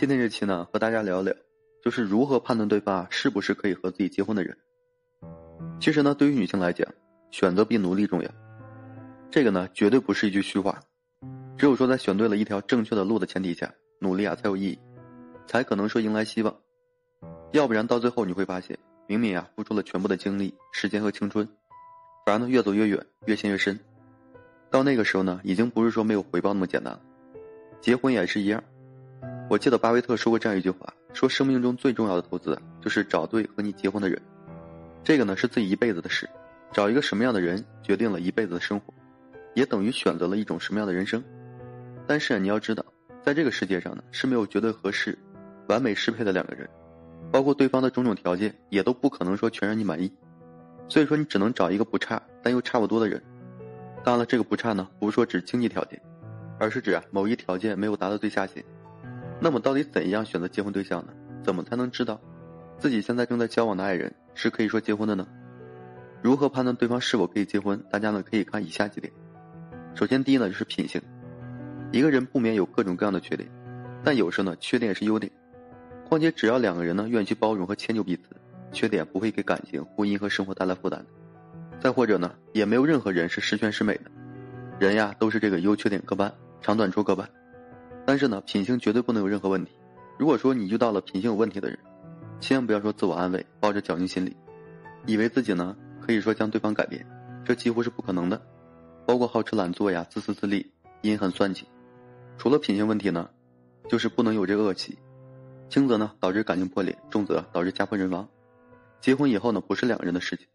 今天这期呢，和大家聊聊，就是如何判断对方是不是可以和自己结婚的人。其实呢，对于女性来讲，选择比努力重要。这个呢，绝对不是一句虚话。只有说在选对了一条正确的路的前提下，努力啊才有意义，才可能说迎来希望。要不然到最后你会发现，明明啊付出了全部的精力、时间和青春，反而呢越走越远，越陷越深。到那个时候呢，已经不是说没有回报那么简单了。结婚也是一样。我记得巴菲特说过这样一句话：说生命中最重要的投资，就是找对和你结婚的人。这个呢是自己一辈子的事，找一个什么样的人，决定了一辈子的生活，也等于选择了一种什么样的人生。但是你要知道，在这个世界上呢，是没有绝对合适、完美适配的两个人，包括对方的种种条件，也都不可能说全让你满意。所以说，你只能找一个不差但又差不多的人。当然了，这个不差呢，不是说指经济条件。而是指啊某一条件没有达到最下限，那么到底怎样选择结婚对象呢？怎么才能知道自己现在正在交往的爱人是可以说结婚的呢？如何判断对方是否可以结婚？大家呢可以看以下几点。首先，第一呢就是品性，一个人不免有各种各样的缺点，但有时呢缺点也是优点。况且只要两个人呢愿意去包容和迁就彼此，缺点不会给感情、婚姻和生活带来负担。再或者呢，也没有任何人是十全十美的，人呀都是这个优缺点各半。长短处各半，但是呢，品性绝对不能有任何问题。如果说你遇到了品性有问题的人，千万不要说自我安慰，抱着侥幸心理，以为自己呢可以说将对方改变，这几乎是不可能的。包括好吃懒做呀、自私自利、阴狠算计，除了品性问题呢，就是不能有这恶习，轻则呢导致感情破裂，重则导致家破人亡。结婚以后呢，不是两个人的事情，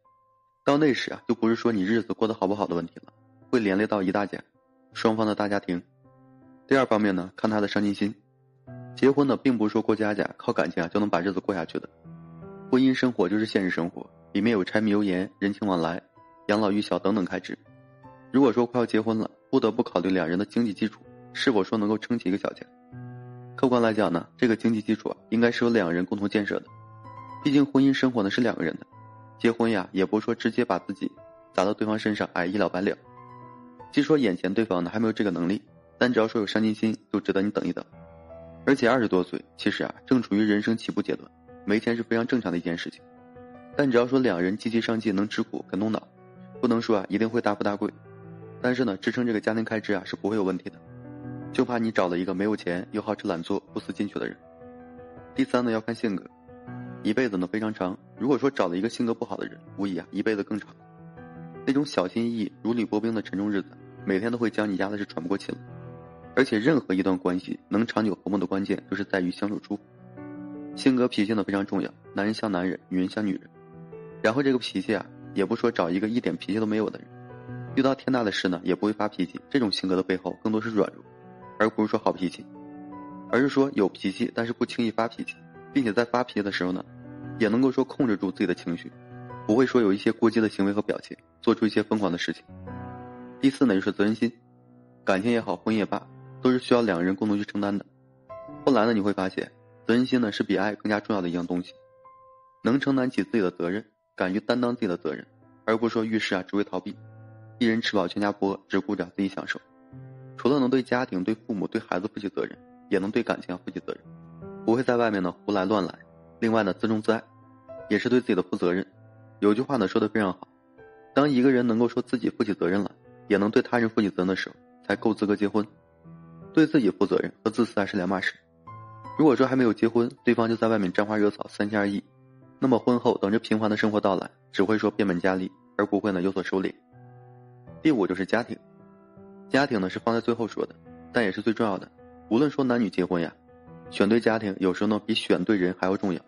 到那时啊，就不是说你日子过得好不好的问题了，会连累到一大家，双方的大家庭。第二方面呢，看他的上进心。结婚呢，并不是说过家家靠感情啊就能把日子过下去的。婚姻生活就是现实生活，里面有柴米油盐、人情往来、养老育小等等开支。如果说快要结婚了，不得不考虑两人的经济基础是否说能够撑起一个小家。客观来讲呢，这个经济基础啊，应该是由两人共同建设的。毕竟婚姻生活呢是两个人的，结婚呀，也不是说直接把自己砸到对方身上，哎，一了百了。既说眼前对方呢还没有这个能力。但只要说有上进心，就值得你等一等。而且二十多岁，其实啊，正处于人生起步阶段，没钱是非常正常的一件事情。但只要说两人积极上进，能吃苦肯动脑，不能说啊一定会大富大贵，但是呢，支撑这个家庭开支啊是不会有问题的。就怕你找了一个没有钱又好吃懒做、不思进取的人。第三呢，要看性格，一辈子呢非常长。如果说找了一个性格不好的人，无疑啊一辈子更长。那种小心翼翼、如履薄冰的沉重日子，每天都会将你压的是喘不过气了。而且，任何一段关系能长久和睦的关键，就是在于相处舒服。性格脾性呢非常重要，男人像男人，女人像女人。然后这个脾气啊，也不说找一个一点脾气都没有的人，遇到天大的事呢也不会发脾气。这种性格的背后，更多是软弱，而不是说好脾气，而是说有脾气，但是不轻易发脾气，并且在发脾气的时候呢，也能够说控制住自己的情绪，不会说有一些过激的行为和表现，做出一些疯狂的事情。第四呢，就是责任心，感情也好，婚姻也罢。都是需要两个人共同去承担的。后来呢，你会发现，责任心呢是比爱更加重要的一样东西。能承担起自己的责任，敢于担当自己的责任，而不是说遇事啊只会逃避，一人吃饱全家不饿，只顾着自己享受。除了能对家庭、对父母、对孩子负起责任，也能对感情负起责任，不会在外面呢胡来乱来。另外呢，自重自爱，也是对自己的负责任。有句话呢说的非常好：当一个人能够说自己负起责任来，也能对他人负起责任的时候，才够资格结婚。对自己负责任和自私还是两码事。如果说还没有结婚，对方就在外面沾花惹草、三心二意，那么婚后等着平凡的生活到来，只会说变本加厉，而不会呢有所收敛。第五就是家庭，家庭呢是放在最后说的，但也是最重要的。无论说男女结婚呀，选对家庭有时候呢比选对人还要重要。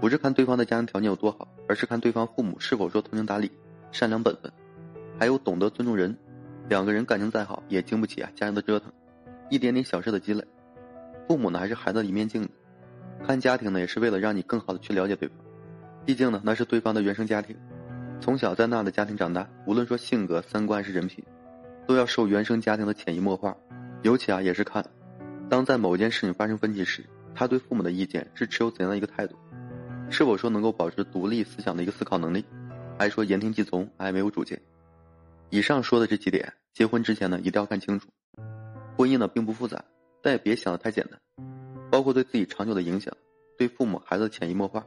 不是看对方的家庭条件有多好，而是看对方父母是否说通情达理、善良本分，还有懂得尊重人。两个人感情再好，也经不起啊家人的折腾。一点点小事的积累，父母呢还是孩子的一面镜子，看家庭呢也是为了让你更好的去了解对方，毕竟呢那是对方的原生家庭，从小在那的家庭长大，无论说性格、三观还是人品，都要受原生家庭的潜移默化。尤其啊也是看，当在某件事情发生分歧时，他对父母的意见是持有怎样的一个态度，是否说能够保持独立思想的一个思考能力，还是说言听计从，还没有主见。以上说的这几点，结婚之前呢一定要看清楚。婚姻呢并不复杂，但也别想的太简单。包括对自己长久的影响，对父母孩子潜移默化。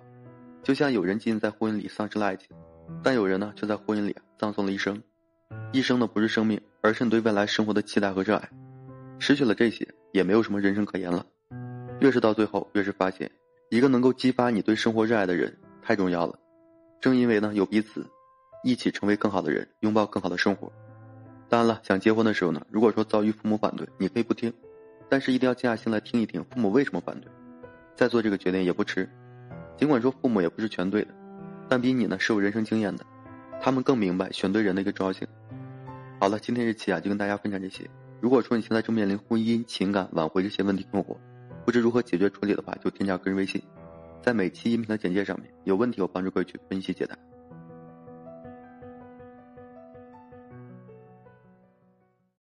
就像有人仅仅在婚姻里丧失了爱情，但有人呢却在婚姻里葬送了一生。一生的不是生命，而是你对未来生活的期待和热爱。失去了这些，也没有什么人生可言了。越是到最后，越是发现，一个能够激发你对生活热爱的人太重要了。正因为呢有彼此，一起成为更好的人，拥抱更好的生活。当然了，想结婚的时候呢，如果说遭遇父母反对，你可以不听，但是一定要静下心来听一听父母为什么反对，再做这个决定也不迟。尽管说父母也不是全对的，但比你呢是有人生经验的，他们更明白选对人的一个重要性。好了，今天这期啊就跟大家分享这些。如果说你现在正面临婚姻、情感、挽回这些问题困惑，不知如何解决处理的话，就添加个人微信，在每期音频的简介上面，有问题我帮助各位去分析解答。